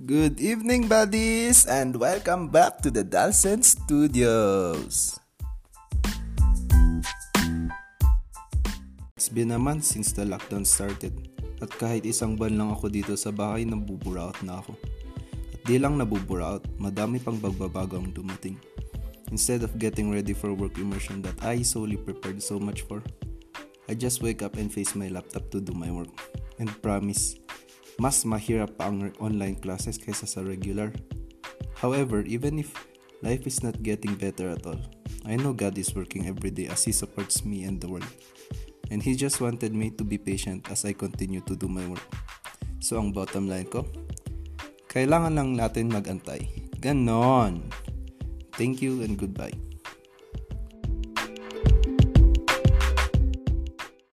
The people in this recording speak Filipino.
Good evening, buddies, and welcome back to the Dalsen Studios. It's been a month since the lockdown started, at kahit isang buwan lang ako dito sa bahay, nabuburaot na ako. At di lang nabuburaot, madami pang pagbabago ang dumating. Instead of getting ready for work immersion that I solely prepared so much for, I just wake up and face my laptop to do my work. And promise, mas mahirap pa ang online classes kaysa sa regular. However, even if life is not getting better at all, I know God is working every day as He supports me and the world. And He just wanted me to be patient as I continue to do my work. So ang bottom line ko, kailangan lang natin magantay. Ganon. Thank you and goodbye.